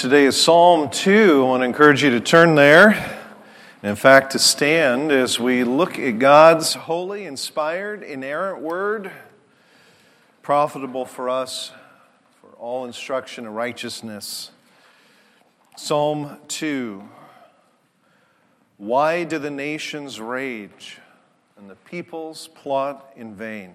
Today is Psalm 2. I want to encourage you to turn there. And in fact, to stand as we look at God's holy, inspired, inerrant word, profitable for us for all instruction and righteousness. Psalm 2. Why do the nations rage and the peoples plot in vain?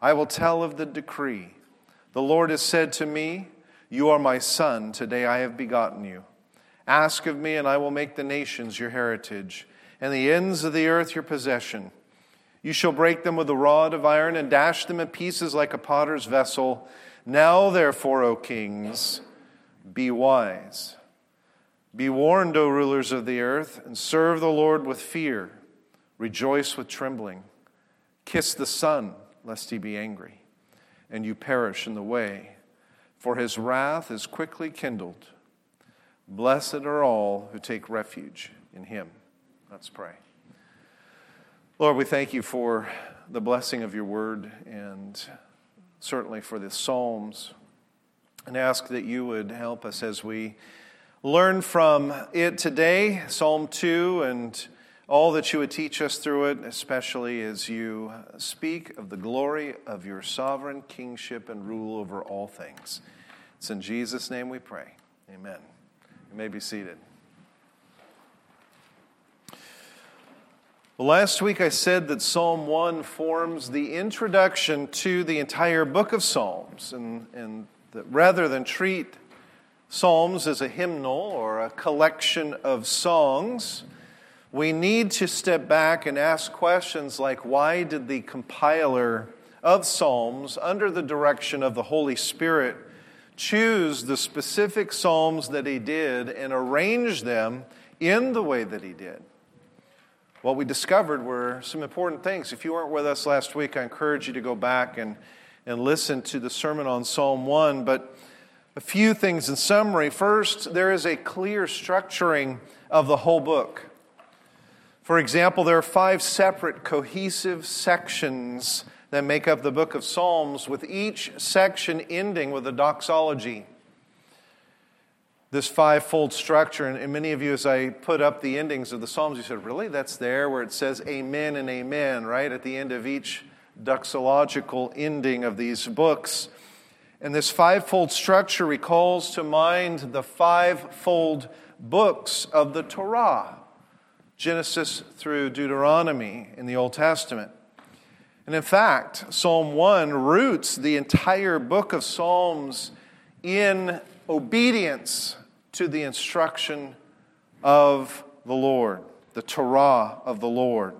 I will tell of the decree. The Lord has said to me, You are my son, today I have begotten you. Ask of me, and I will make the nations your heritage, and the ends of the earth your possession. You shall break them with a rod of iron and dash them in pieces like a potter's vessel. Now, therefore, O kings, be wise. Be warned, O rulers of the earth, and serve the Lord with fear. Rejoice with trembling. Kiss the Son lest he be angry, and you perish in the way, for his wrath is quickly kindled. Blessed are all who take refuge in him. Let's pray. Lord, we thank you for the blessing of your word and certainly for the Psalms, and ask that you would help us as we learn from it today, Psalm 2 and all that you would teach us through it, especially as you speak of the glory of your sovereign kingship and rule over all things. It's in Jesus' name we pray. Amen. You may be seated. Well, last week I said that Psalm 1 forms the introduction to the entire book of Psalms, and, and that rather than treat Psalms as a hymnal or a collection of songs, we need to step back and ask questions like why did the compiler of Psalms, under the direction of the Holy Spirit, choose the specific Psalms that he did and arrange them in the way that he did? What we discovered were some important things. If you weren't with us last week, I encourage you to go back and, and listen to the sermon on Psalm 1. But a few things in summary. First, there is a clear structuring of the whole book. For example, there are five separate cohesive sections that make up the book of Psalms, with each section ending with a doxology. This five-fold structure, and many of you, as I put up the endings of the Psalms, you said, Really? That's there where it says amen and amen, right? At the end of each doxological ending of these books. And this five-fold structure recalls to mind the five-fold books of the Torah Genesis through Deuteronomy in the Old Testament. And in fact, Psalm 1 roots the entire book of Psalms in obedience to the instruction of the Lord, the Torah of the Lord.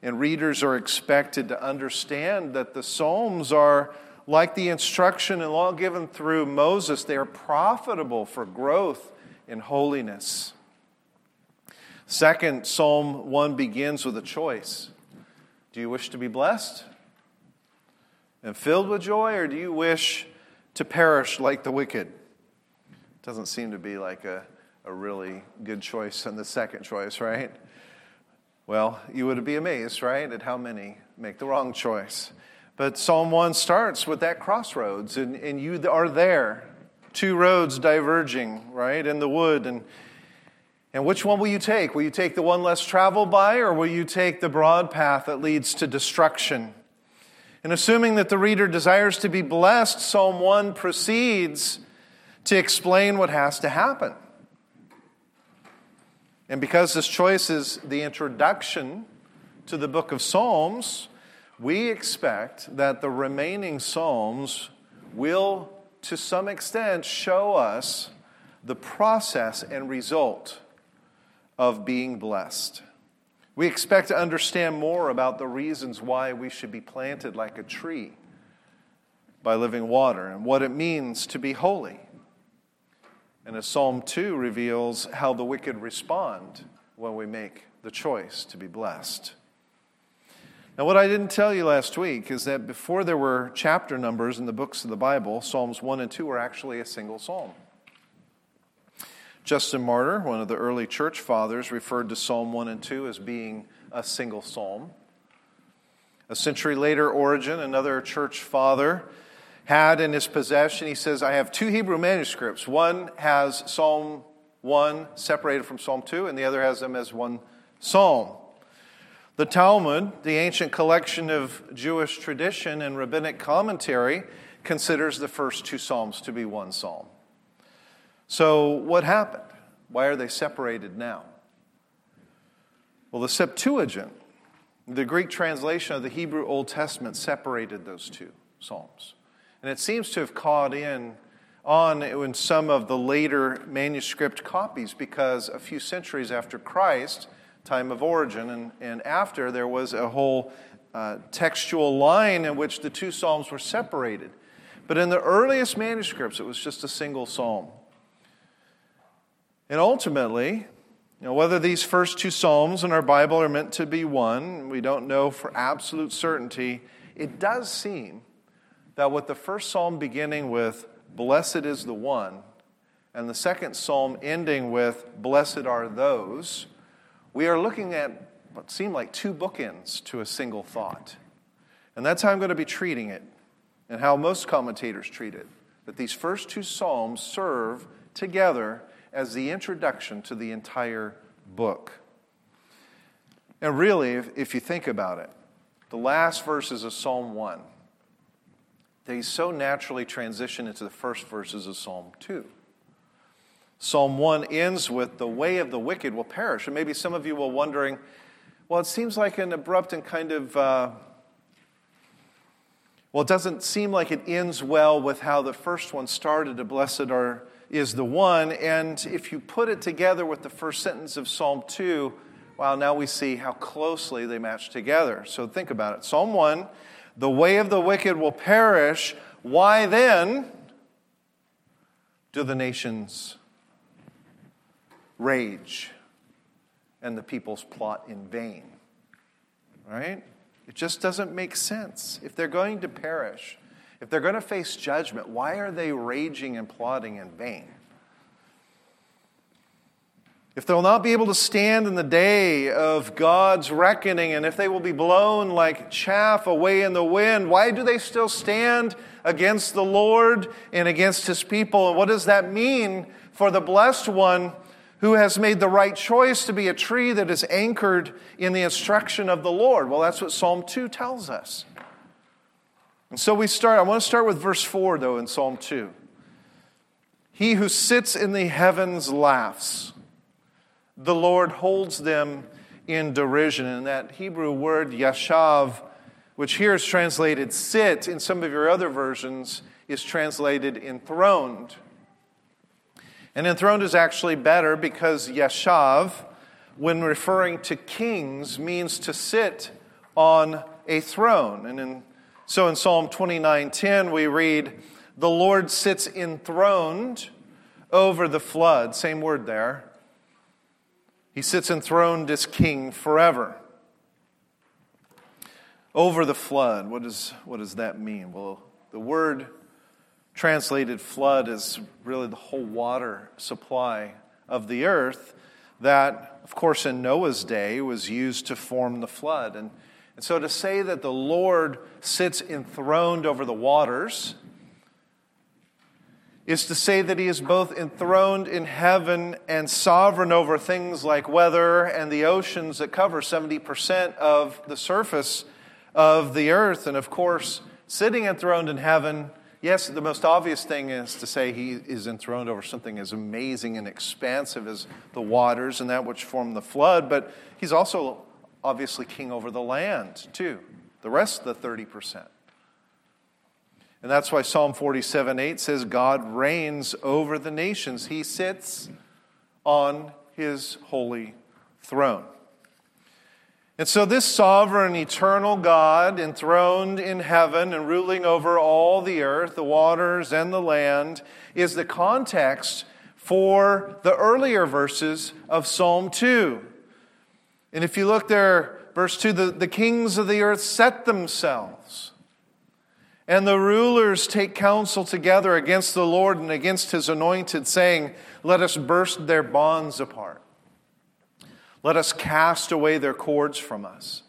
And readers are expected to understand that the Psalms are like the instruction and law given through Moses, they are profitable for growth in holiness. Second, Psalm 1 begins with a choice. Do you wish to be blessed and filled with joy, or do you wish to perish like the wicked? Doesn't seem to be like a, a really good choice in the second choice, right? Well, you would be amazed, right, at how many make the wrong choice. But Psalm 1 starts with that crossroads, and, and you are there. Two roads diverging, right, in the wood. And and which one will you take? Will you take the one less traveled by, or will you take the broad path that leads to destruction? And assuming that the reader desires to be blessed, Psalm 1 proceeds to explain what has to happen. And because this choice is the introduction to the book of Psalms, we expect that the remaining Psalms will, to some extent, show us the process and result of being blessed. We expect to understand more about the reasons why we should be planted like a tree by living water and what it means to be holy. And as Psalm 2 reveals how the wicked respond when we make the choice to be blessed. Now, what I didn't tell you last week is that before there were chapter numbers in the books of the Bible, Psalms 1 and 2 were actually a single psalm. Justin Martyr, one of the early church fathers, referred to Psalm 1 and 2 as being a single psalm. A century later, Origen, another church father, had in his possession, he says, I have two Hebrew manuscripts. One has Psalm 1 separated from Psalm 2, and the other has them as one psalm. The Talmud, the ancient collection of Jewish tradition and rabbinic commentary, considers the first two psalms to be one psalm. So, what happened? Why are they separated now? Well, the Septuagint, the Greek translation of the Hebrew Old Testament, separated those two psalms. And it seems to have caught in on in some of the later manuscript copies because a few centuries after Christ, time of Origen, and, and after, there was a whole uh, textual line in which the two psalms were separated. But in the earliest manuscripts, it was just a single psalm. And ultimately, you know, whether these first two psalms in our Bible are meant to be one, we don't know for absolute certainty. It does seem that with the first psalm beginning with, Blessed is the one, and the second psalm ending with, Blessed are those, we are looking at what seem like two bookends to a single thought. And that's how I'm going to be treating it, and how most commentators treat it. That these first two psalms serve together as the introduction to the entire book. And really, if, if you think about it, the last verses of Psalm 1 they so naturally transition into the first verses of Psalm 2. Psalm 1 ends with, The way of the wicked will perish. And maybe some of you will wondering, well, it seems like an abrupt and kind of, uh, well, it doesn't seem like it ends well with how the first one started, blessed are, is the one. And if you put it together with the first sentence of Psalm 2, well, now we see how closely they match together. So think about it. Psalm 1 the way of the wicked will perish. Why then do the nations rage and the peoples plot in vain? Right? It just doesn't make sense. If they're going to perish, if they're going to face judgment, why are they raging and plotting in vain? if they'll not be able to stand in the day of God's reckoning, and if they will be blown like chaff away in the wind, why do they still stand against the Lord and against his people? And what does that mean for the blessed one who has made the right choice to be a tree that is anchored in the instruction of the Lord? Well, that's what Psalm 2 tells us. And so we start, I want to start with verse 4, though, in Psalm 2. He who sits in the heavens laughs the Lord holds them in derision. And that Hebrew word yashav, which here is translated sit, in some of your other versions, is translated enthroned. And enthroned is actually better because yashav, when referring to kings, means to sit on a throne. And in, so in Psalm 29:10 we read, "The Lord sits enthroned over the flood." Same word there. He sits enthroned as king forever. Over the flood, what, is, what does that mean? Well, the word translated flood is really the whole water supply of the earth that, of course, in Noah's day was used to form the flood. And, and so to say that the Lord sits enthroned over the waters is to say that he is both enthroned in heaven and sovereign over things like weather and the oceans that cover 70% of the surface of the earth. And of course, sitting enthroned in heaven, yes, the most obvious thing is to say he is enthroned over something as amazing and expansive as the waters and that which formed the flood, but he's also obviously king over the land, too, the rest of the 30%. And that's why Psalm 47 8 says, God reigns over the nations. He sits on his holy throne. And so, this sovereign, eternal God, enthroned in heaven and ruling over all the earth, the waters, and the land, is the context for the earlier verses of Psalm 2. And if you look there, verse 2 the, the kings of the earth set themselves, and the rulers take counsel together against the Lord and against his anointed, saying, Let us burst their bonds apart. Let us cast away their cords from us.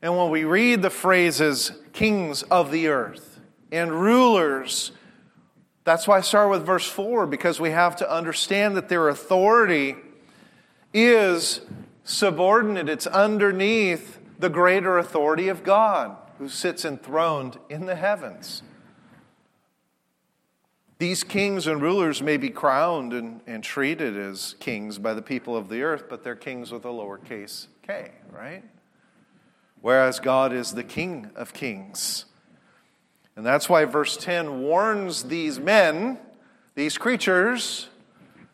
And when we read the phrases kings of the earth and rulers that's why I start with verse 4, because we have to understand that their authority is subordinate, it's underneath the greater authority of God, who sits enthroned in the heavens. These kings and rulers may be crowned and, and treated as kings by the people of the earth, but they're kings with a lowercase k, right? Whereas God is the King of kings. And that's why verse 10 warns these men, these creatures,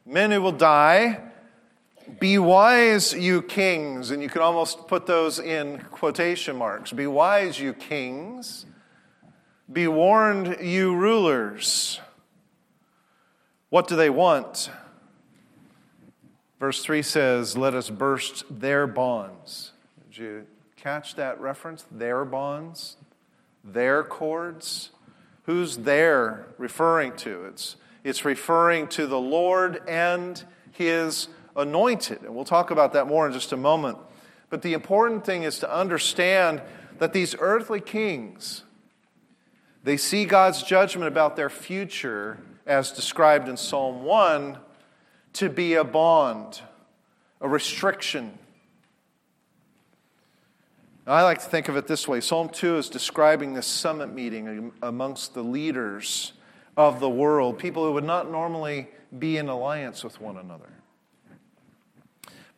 men who will die, be wise, you kings. And you can almost put those in quotation marks. Be wise, you kings. Be warned, you rulers. What do they want? Verse 3 says, Let us burst their bonds. Did you catch that reference? Their bonds? their cords. Who's there referring to? It's, it's referring to the Lord and his anointed. And we'll talk about that more in just a moment. But the important thing is to understand that these earthly kings, they see God's judgment about their future as described in Psalm 1 to be a bond, a restriction, I like to think of it this way Psalm 2 is describing this summit meeting amongst the leaders of the world, people who would not normally be in alliance with one another.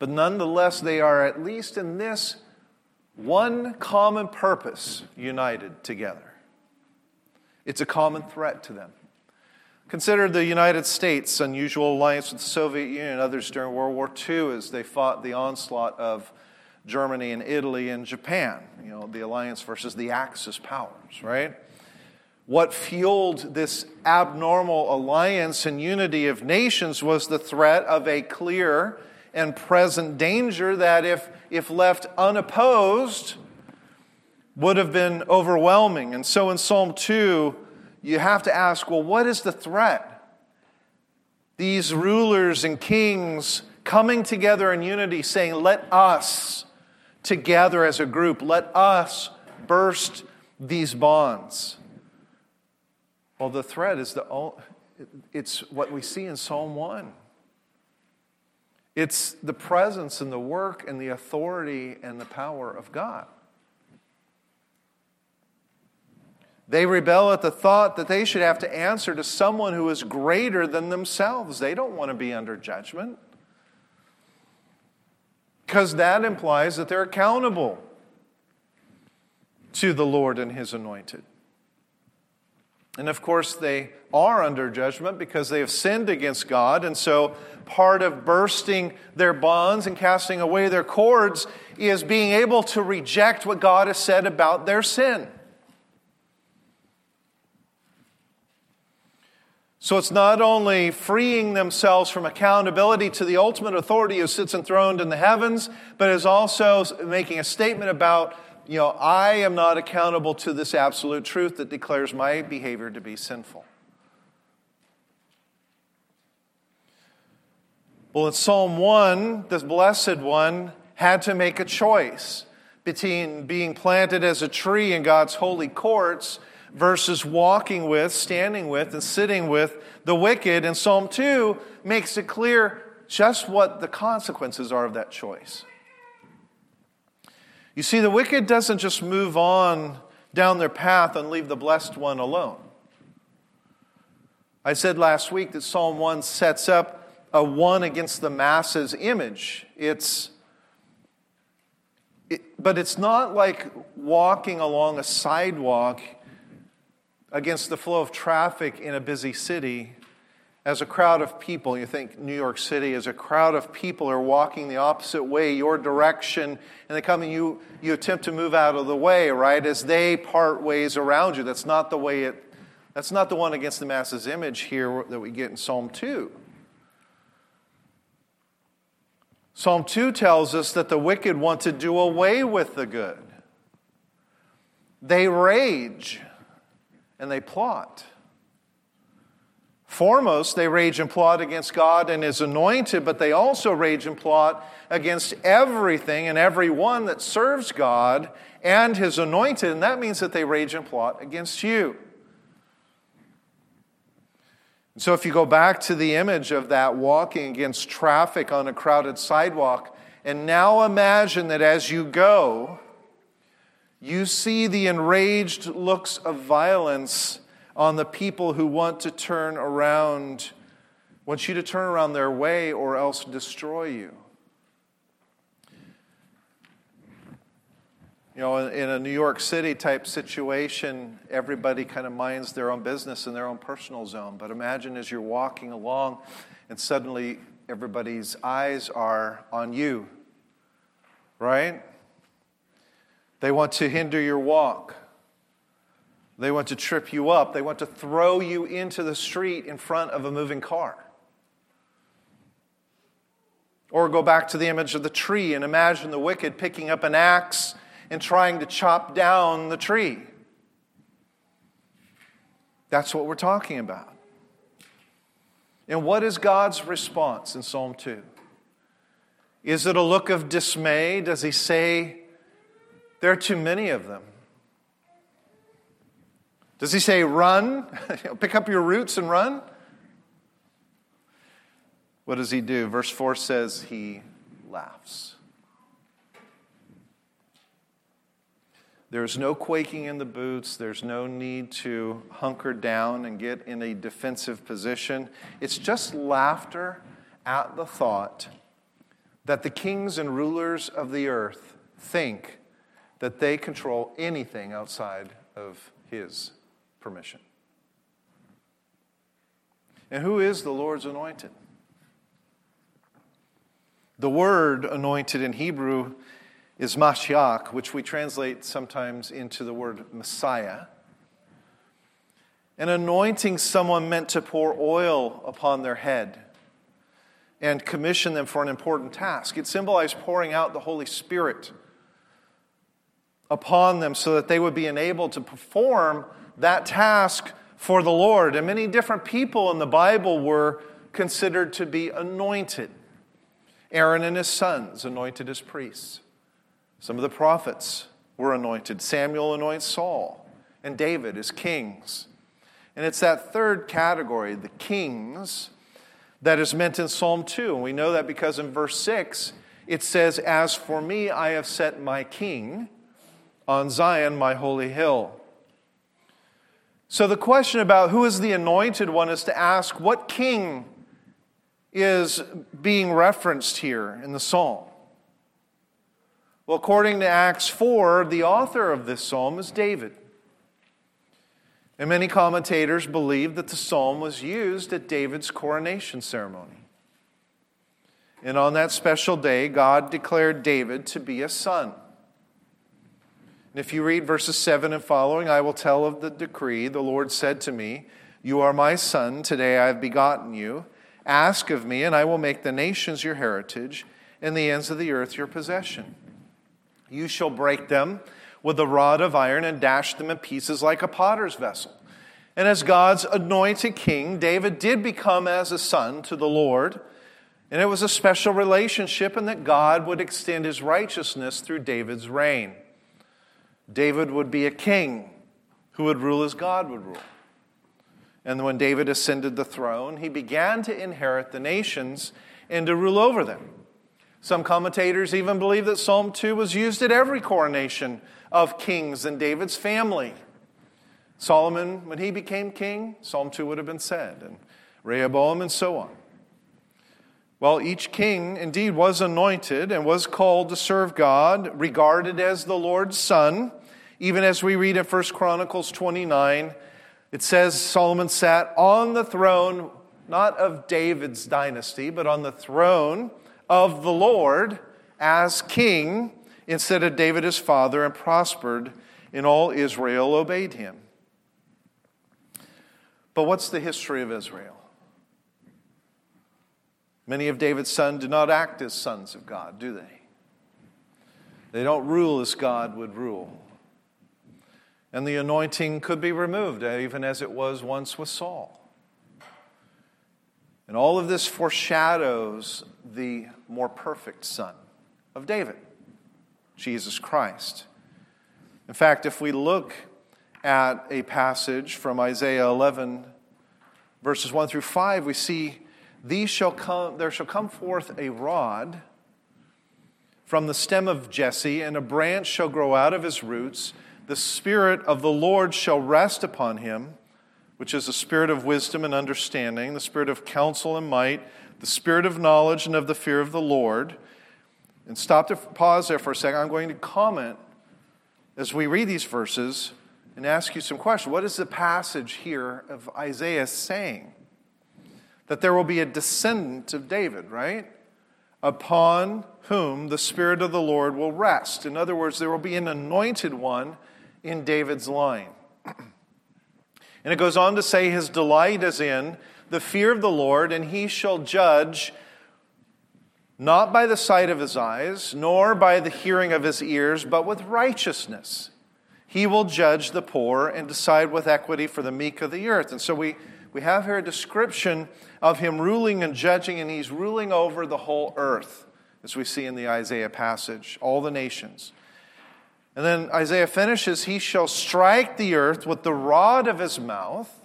But nonetheless, they are, at least in this one common purpose, united together. It's a common threat to them. Consider the United States' unusual alliance with the Soviet Union and others during World War II as they fought the onslaught of Germany and Italy and Japan, you know, the alliance versus the Axis powers, right? What fueled this abnormal alliance and unity of nations was the threat of a clear and present danger that, if, if left unopposed, would have been overwhelming. And so in Psalm 2, you have to ask well, what is the threat? These rulers and kings coming together in unity saying, let us together as a group. Let us burst these bonds. Well, the threat is the it's what we see in Psalm 1. It's the presence and the work and the authority and the power of God. They rebel at the thought that they should have to answer to someone who is greater than themselves. They don't want to be under judgment because that implies that they're accountable to the Lord and His anointed. And of course, they are under judgment because they have sinned against God. And so, part of bursting their bonds and casting away their cords is being able to reject what God has said about their sin. So it's not only freeing themselves from accountability to the ultimate authority who sits enthroned in the heavens, but is also making a statement about, you know, I am not accountable to this absolute truth that declares my behavior to be sinful. Well, in Psalm 1, this blessed one had to make a choice between being planted as a tree in God's holy courts versus walking with, standing with, and sitting with the wicked. And Psalm 2 makes it clear just what the consequences are of that choice. You see, the wicked doesn't just move on down their path and leave the blessed one alone. I said last week that Psalm 1 sets up a one against the masses image. It's it, but it's not like walking along a sidewalk against the flow of traffic in a busy city as a crowd of people, you think New York City, as a crowd of people are walking the opposite way, your direction, and they come and you, you attempt to move out of the way, right? As they part ways around you. That's not the way it, that's not the one against the masses image here that we get in Psalm 2. Psalm 2 tells us that the wicked want to do away with the good. They rage and they plot. Foremost, they rage and plot against God and His anointed, but they also rage and plot against everything and everyone that serves God and His anointed, and that means that they rage and plot against you. So, if you go back to the image of that walking against traffic on a crowded sidewalk, and now imagine that as you go, you see the enraged looks of violence on the people who want to turn around, want you to turn around their way or else destroy you. You know, in a New York City type situation, everybody kind of minds their own business in their own personal zone. But imagine as you're walking along and suddenly everybody's eyes are on you, right? They want to hinder your walk. They want to trip you up. They want to throw you into the street in front of a moving car. Or go back to the image of the tree and imagine the wicked picking up an axe and trying to chop down the tree. That's what we're talking about. And what is God's response in Psalm 2? Is it a look of dismay? Does he say, There are too many of them? Does he say, run? Pick up your roots and run? What does he do? Verse 4 says he laughs. There's no quaking in the boots. There's no need to hunker down and get in a defensive position. It's just laughter at the thought that the kings and rulers of the earth think that they control anything outside of his permission. And who is the Lord's anointed? The word anointed in Hebrew is Mashiach, which we translate sometimes into the word Messiah. And anointing someone meant to pour oil upon their head and commission them for an important task. It symbolized pouring out the Holy Spirit upon them so that they would be enabled to perform that task for the Lord. And many different people in the Bible were considered to be anointed. Aaron and his sons anointed as priests. Some of the prophets were anointed. Samuel anoints Saul and David as kings. And it's that third category, the kings, that is meant in Psalm 2. And we know that because in verse 6, it says, As for me, I have set my king on Zion, my holy hill. So the question about who is the anointed one is to ask what king is being referenced here in the psalm? Well, according to Acts 4, the author of this psalm is David. And many commentators believe that the psalm was used at David's coronation ceremony. And on that special day, God declared David to be a son. And if you read verses 7 and following, I will tell of the decree. The Lord said to me, You are my son. Today I have begotten you. Ask of me, and I will make the nations your heritage, and the ends of the earth your possession. You shall break them with a rod of iron and dash them in pieces like a potter's vessel. And as God's anointed king, David did become as a son to the Lord. And it was a special relationship, and that God would extend his righteousness through David's reign. David would be a king who would rule as God would rule. And when David ascended the throne, he began to inherit the nations and to rule over them. Some commentators even believe that Psalm 2 was used at every coronation of kings in David's family. Solomon, when he became king, Psalm 2 would have been said, and Rehoboam, and so on. Well, each king indeed was anointed and was called to serve God, regarded as the Lord's son. Even as we read in 1 Chronicles 29, it says Solomon sat on the throne, not of David's dynasty, but on the throne of the Lord as king instead of David his father, and prospered, and all Israel obeyed him. But what's the history of Israel? Many of David's sons do not act as sons of God, do they? They don't rule as God would rule. And the anointing could be removed, even as it was once with Saul. And all of this foreshadows the more perfect Son of David, Jesus Christ. In fact, if we look at a passage from Isaiah 11, verses 1 through 5, we see these shall come, there shall come forth a rod from the stem of Jesse, and a branch shall grow out of his roots. The Spirit of the Lord shall rest upon him, which is the Spirit of wisdom and understanding, the Spirit of counsel and might, the Spirit of knowledge and of the fear of the Lord. And stop to pause there for a second. I'm going to comment as we read these verses and ask you some questions. What is the passage here of Isaiah saying? That there will be a descendant of David, right? upon whom the Spirit of the Lord will rest. In other words, there will be an anointed one in David's line. And it goes on to say, His delight is in the fear of the Lord, and he shall judge not by the sight of his eyes, nor by the hearing of his ears, but with righteousness. He will judge the poor and decide with equity for the meek of the earth. And so we, we have here a description of him ruling and judging, and he's ruling over the whole earth, as we see in the Isaiah passage, all the nations. And then Isaiah finishes, He shall strike the earth with the rod of his mouth,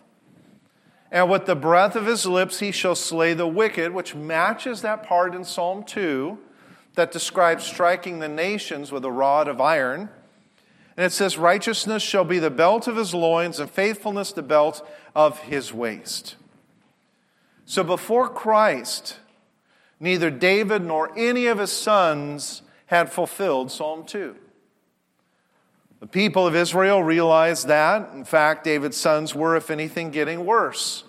and with the breath of his lips he shall slay the wicked, which matches that part in Psalm 2 that describes striking the nations with a rod of iron. And it says, Righteousness shall be the belt of his loins, and faithfulness the belt of his waist. So before Christ, neither David nor any of his sons had fulfilled Psalm 2. The people of Israel realized that. In fact, David's sons were, if anything, getting worse.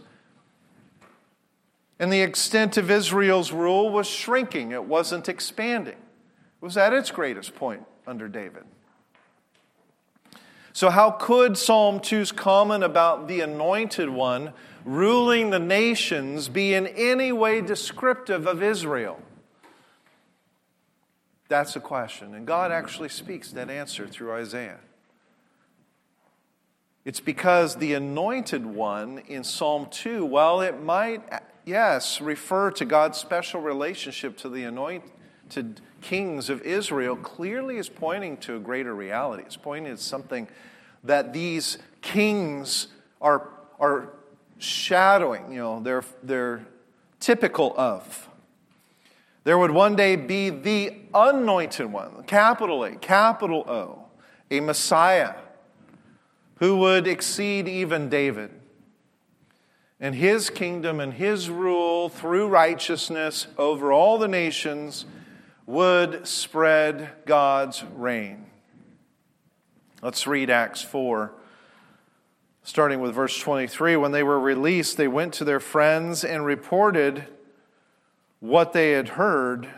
And the extent of Israel's rule was shrinking, it wasn't expanding. It was at its greatest point under David. So, how could Psalm 2's comment about the anointed one ruling the nations be in any way descriptive of Israel? That's a question. And God actually speaks that answer through Isaiah. It's because the anointed one in Psalm 2, while it might, yes, refer to God's special relationship to the anointed kings of Israel clearly is pointing to a greater reality. It's pointing to something that these kings are, are shadowing, you know, they're, they're typical of. There would one day be the anointed one, capital A, capital O, a Messiah who would exceed even David. And his kingdom and his rule through righteousness over all the nations would spread God's reign. Let's read Acts 4, starting with verse 23. When they were released, they went to their friends and reported what they had heard,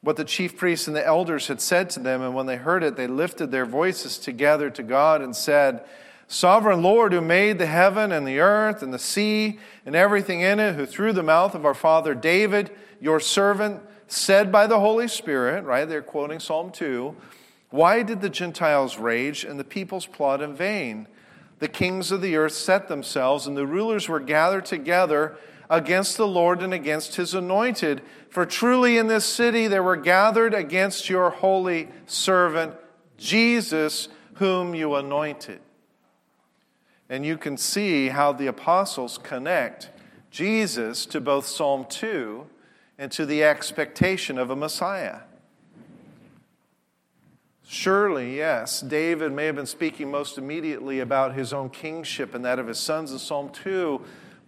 what the chief priests and the elders had said to them. And when they heard it, they lifted their voices together to God and said, Sovereign Lord, who made the heaven and the earth and the sea and everything in it, who through the mouth of our father David, your servant, said by the Holy Spirit, right? They're quoting Psalm 2 Why did the Gentiles rage and the peoples plot in vain? The kings of the earth set themselves, and the rulers were gathered together against the Lord and against his anointed. For truly in this city they were gathered against your holy servant, Jesus, whom you anointed. And you can see how the apostles connect Jesus to both Psalm 2 and to the expectation of a Messiah. Surely, yes, David may have been speaking most immediately about his own kingship and that of his sons in Psalm 2,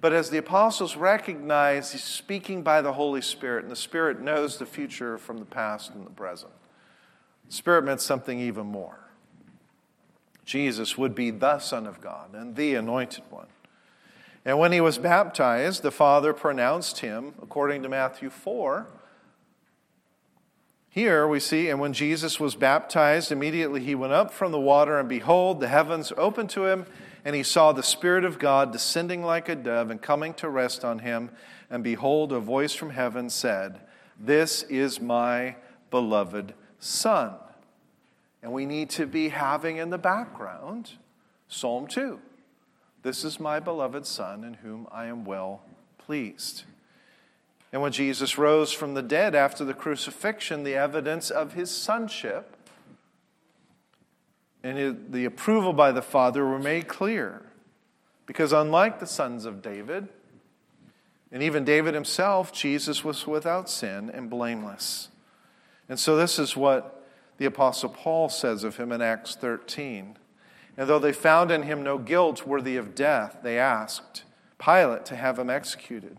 but as the apostles recognize, he's speaking by the Holy Spirit, and the Spirit knows the future from the past and the present. The Spirit meant something even more. Jesus would be the Son of God and the Anointed One. And when he was baptized, the Father pronounced him, according to Matthew 4. Here we see, and when Jesus was baptized, immediately he went up from the water, and behold, the heavens opened to him, and he saw the Spirit of God descending like a dove and coming to rest on him. And behold, a voice from heaven said, This is my beloved Son. And we need to be having in the background Psalm 2. This is my beloved Son in whom I am well pleased. And when Jesus rose from the dead after the crucifixion, the evidence of his sonship and the approval by the Father were made clear. Because unlike the sons of David, and even David himself, Jesus was without sin and blameless. And so, this is what the Apostle Paul says of him in Acts 13. And though they found in him no guilt worthy of death, they asked Pilate to have him executed.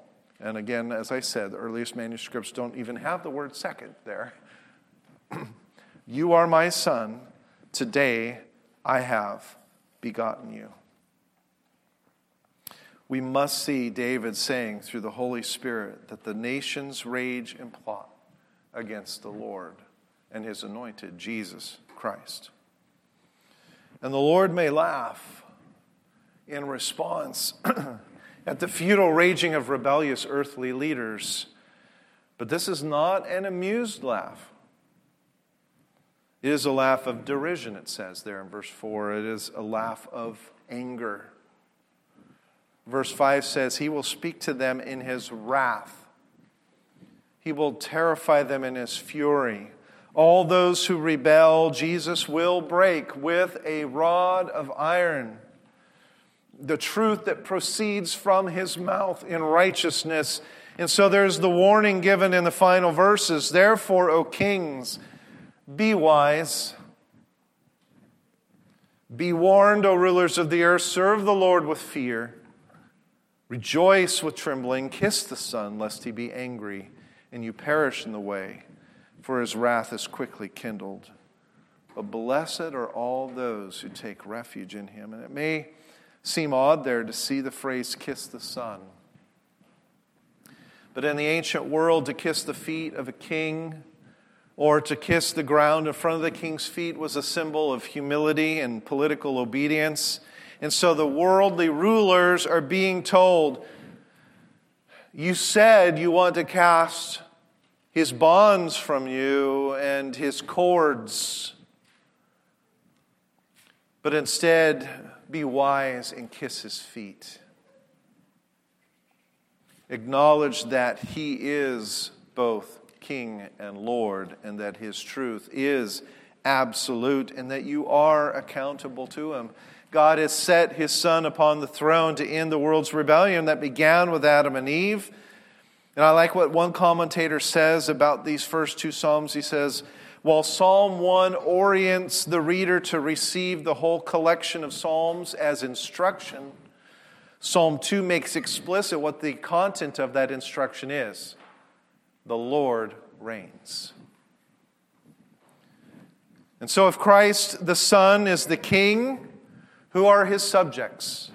And again, as I said, the earliest manuscripts don't even have the word second there. you are my son. Today I have begotten you. We must see David saying through the Holy Spirit that the nations rage and plot against the Lord and his anointed, Jesus Christ. And the Lord may laugh in response at the futile raging of rebellious earthly leaders, but this is not an amused laugh. It is a laugh of derision, it says there in verse 4. It is a laugh of anger. Verse 5 says, He will speak to them in His wrath, He will terrify them in His fury. All those who rebel, Jesus will break with a rod of iron. The truth that proceeds from his mouth in righteousness. And so there's the warning given in the final verses. Therefore, O kings, be wise. Be warned, O rulers of the earth, serve the Lord with fear. Rejoice with trembling, kiss the Son, lest he be angry and you perish in the way, for his wrath is quickly kindled. But blessed are all those who take refuge in him. And it may seem odd there to see the phrase kiss the son. But in the ancient world, to kiss the feet of a king, or to kiss the ground in front of the king's feet was a symbol of humility and political obedience. And so the worldly rulers are being told, You said you want to cast his bonds from you and his cords, but instead be wise and kiss his feet. Acknowledge that he is both King and Lord, and that His truth is absolute, and that you are accountable to Him. God has set His Son upon the throne to end the world's rebellion that began with Adam and Eve. And I like what one commentator says about these first two Psalms. He says, while Psalm 1 orients the reader to receive the whole collection of Psalms as instruction, Psalm 2 makes explicit what the content of that instruction is the Lord reigns. And so, if Christ the Son is the King, who are his subjects?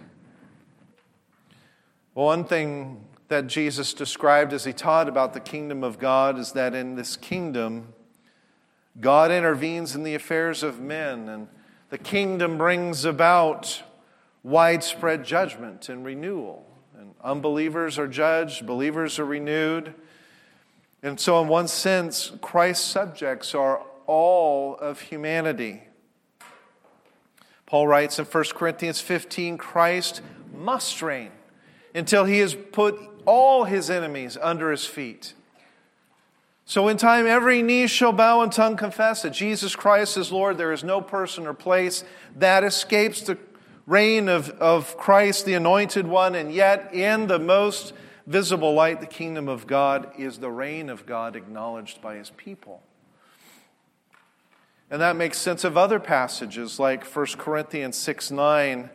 Well, one thing that Jesus described as he taught about the kingdom of God is that in this kingdom, God intervenes in the affairs of men, and the kingdom brings about widespread judgment and renewal. And unbelievers are judged, believers are renewed. And so, in one sense, Christ's subjects are all of humanity. Paul writes in 1 Corinthians 15 Christ must reign until he has put all his enemies under his feet. So, in time, every knee shall bow and tongue confess that Jesus Christ is Lord. There is no person or place that escapes the reign of, of Christ, the anointed one, and yet, in the most visible light, the kingdom of God, is the reign of God acknowledged by his people. And that makes sense of other passages like 1 Corinthians 6 9,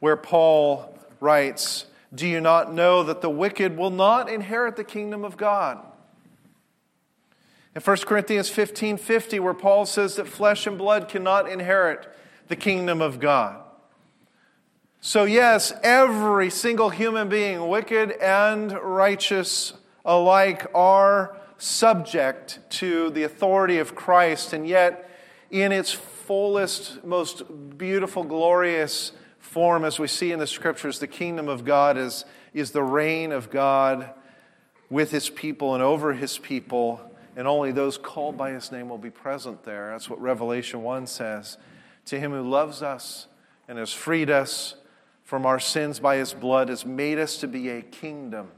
where Paul writes, Do you not know that the wicked will not inherit the kingdom of God? In 1 Corinthians 15 50, where Paul says that flesh and blood cannot inherit the kingdom of God. So, yes, every single human being, wicked and righteous alike, are subject to the authority of Christ, and yet, in its fullest, most beautiful, glorious form, as we see in the scriptures, the kingdom of God is, is the reign of God with his people and over his people, and only those called by his name will be present there. That's what Revelation 1 says. To him who loves us and has freed us from our sins by his blood, has made us to be a kingdom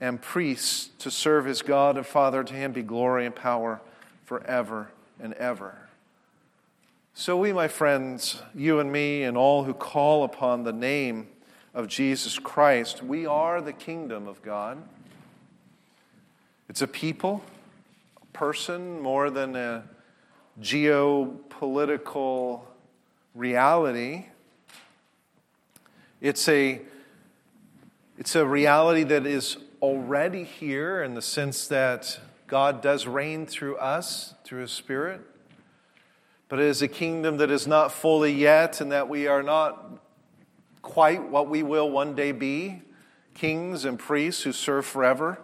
and priests to serve his God and Father. To him be glory and power forever and ever. So, we, my friends, you and me, and all who call upon the name of Jesus Christ, we are the kingdom of God. It's a people, a person, more than a geopolitical reality. It's a, it's a reality that is already here in the sense that God does reign through us, through His Spirit. But it is a kingdom that is not fully yet, and that we are not quite what we will one day be kings and priests who serve forever.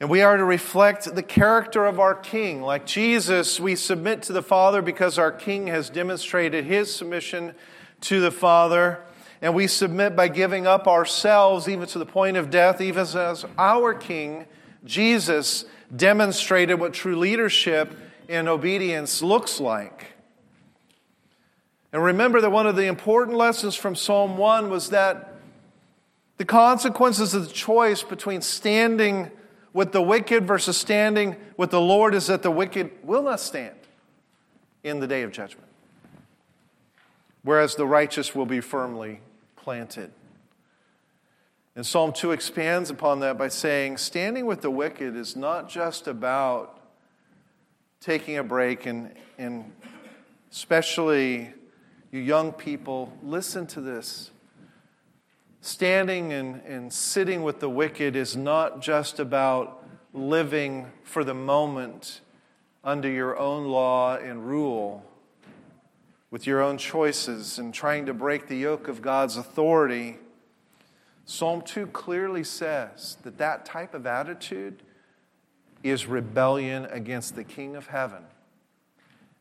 And we are to reflect the character of our King. Like Jesus, we submit to the Father because our King has demonstrated his submission to the Father. And we submit by giving up ourselves, even to the point of death, even as our King, Jesus, demonstrated what true leadership and obedience looks like. And remember that one of the important lessons from Psalm 1 was that the consequences of the choice between standing with the wicked versus standing with the Lord is that the wicked will not stand in the day of judgment, whereas the righteous will be firmly planted. And Psalm 2 expands upon that by saying, standing with the wicked is not just about taking a break, and, and especially you young people, listen to this. Standing and, and sitting with the wicked is not just about living for the moment under your own law and rule, with your own choices, and trying to break the yoke of God's authority. Psalm 2 clearly says that that type of attitude is rebellion against the King of heaven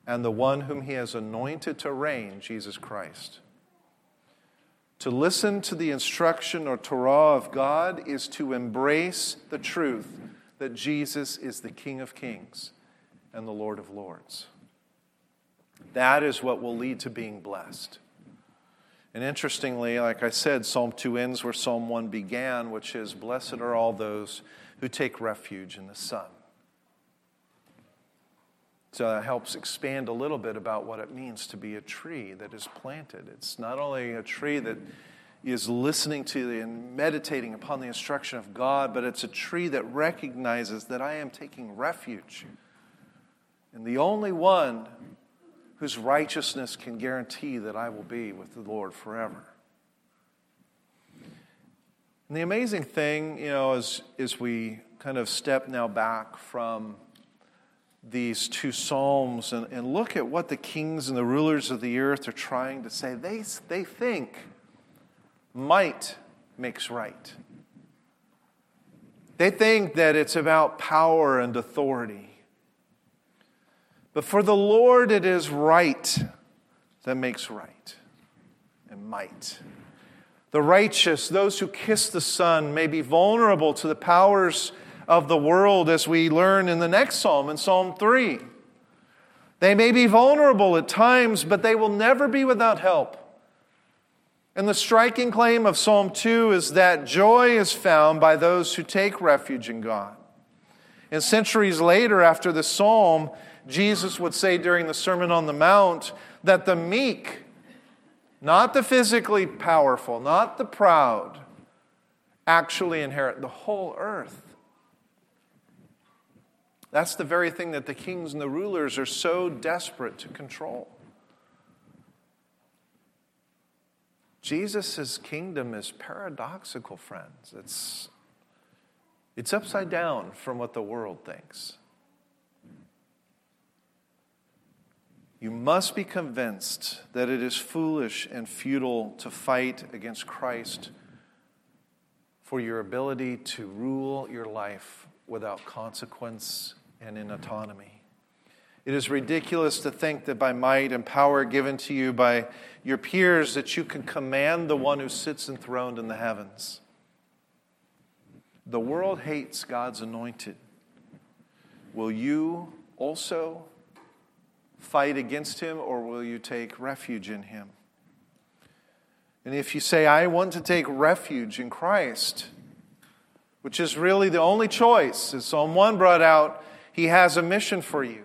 and the one whom he has anointed to reign, Jesus Christ. To listen to the instruction or Torah of God is to embrace the truth that Jesus is the King of kings and the Lord of lords. That is what will lead to being blessed. And interestingly, like I said, Psalm 2 ends where Psalm 1 began, which is Blessed are all those who take refuge in the Son. So that helps expand a little bit about what it means to be a tree that is planted. It's not only a tree that is listening to and meditating upon the instruction of God, but it's a tree that recognizes that I am taking refuge in the only one whose righteousness can guarantee that I will be with the Lord forever. And the amazing thing, you know, is, as we kind of step now back from these two psalms and, and look at what the kings and the rulers of the earth are trying to say, they, they think might makes right. They think that it's about power and authority. But for the Lord, it is right that makes right and might. The righteous, those who kiss the Son, may be vulnerable to the powers of the world, as we learn in the next psalm, in Psalm 3. They may be vulnerable at times, but they will never be without help. And the striking claim of Psalm 2 is that joy is found by those who take refuge in God. And centuries later, after the psalm, Jesus would say during the Sermon on the Mount that the meek not the physically powerful, not the proud, actually inherit the whole earth. That's the very thing that the kings and the rulers are so desperate to control. Jesus' kingdom is paradoxical, friends. It's, it's upside down from what the world thinks. You must be convinced that it is foolish and futile to fight against Christ for your ability to rule your life without consequence and in autonomy. It is ridiculous to think that by might and power given to you by your peers that you can command the one who sits enthroned in the heavens. The world hates God's anointed. Will you also fight against him or will you take refuge in him? And if you say, I want to take refuge in Christ, which is really the only choice, as Psalm 1 brought out, he has a mission for you.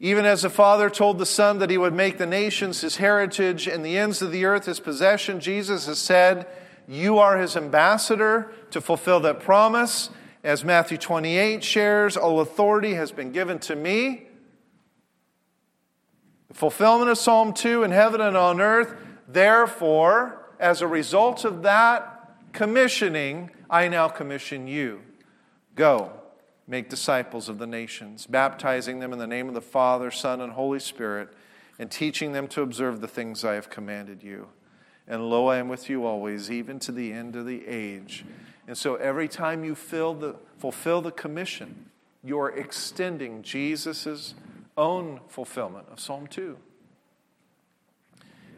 Even as the Father told the Son that he would make the nations his heritage and the ends of the earth his possession, Jesus has said, You are his ambassador to fulfill that promise. As Matthew 28 shares, all authority has been given to me. The fulfillment of Psalm 2 in heaven and on earth. Therefore, as a result of that commissioning, I now commission you. Go, make disciples of the nations, baptizing them in the name of the Father, Son, and Holy Spirit, and teaching them to observe the things I have commanded you. And lo, I am with you always, even to the end of the age. And so every time you the, fulfill the commission, you're extending Jesus' own fulfillment of Psalm 2.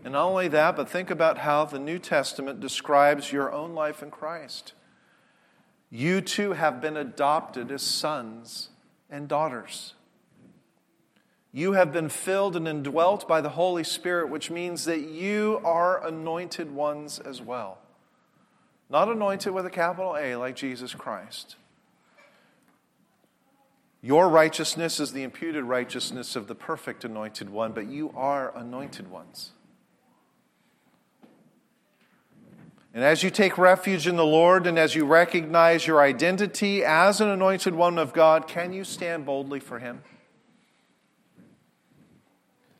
And not only that, but think about how the New Testament describes your own life in Christ. You too have been adopted as sons and daughters. You have been filled and indwelt by the Holy Spirit, which means that you are anointed ones as well. Not anointed with a capital A like Jesus Christ. Your righteousness is the imputed righteousness of the perfect anointed one, but you are anointed ones. And as you take refuge in the Lord and as you recognize your identity as an anointed one of God, can you stand boldly for Him?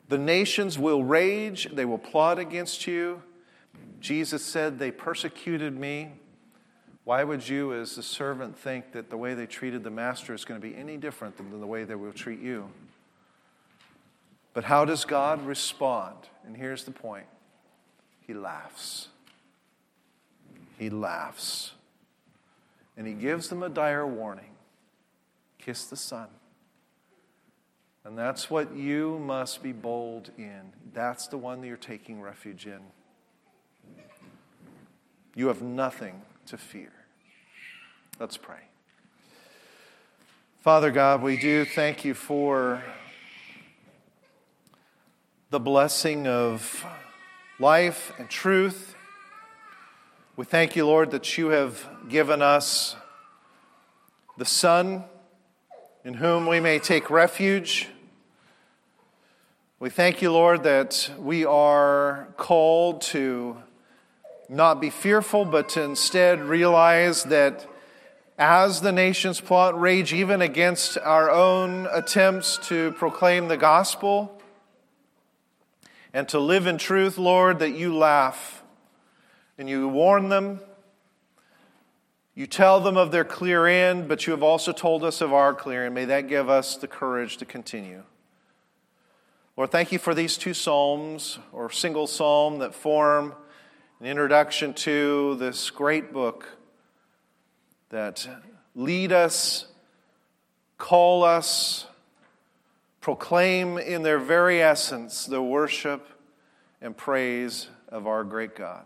The nations will rage, they will plot against you, Jesus said, They persecuted me. Why would you, as the servant, think that the way they treated the master is going to be any different than the way they will treat you? But how does God respond? And here's the point He laughs. He laughs. And He gives them a dire warning kiss the Son. And that's what you must be bold in. That's the one that you're taking refuge in. You have nothing to fear. Let's pray. Father God, we do thank you for the blessing of life and truth. We thank you, Lord, that you have given us the Son in whom we may take refuge. We thank you, Lord, that we are called to not be fearful, but to instead realize that as the nations plot rage even against our own attempts to proclaim the gospel and to live in truth, Lord, that you laugh and you warn them. You tell them of their clear end, but you have also told us of our clear end. May that give us the courage to continue. Lord, thank you for these two psalms or single psalm that form an introduction to this great book that lead us, call us, proclaim in their very essence the worship and praise of our great God.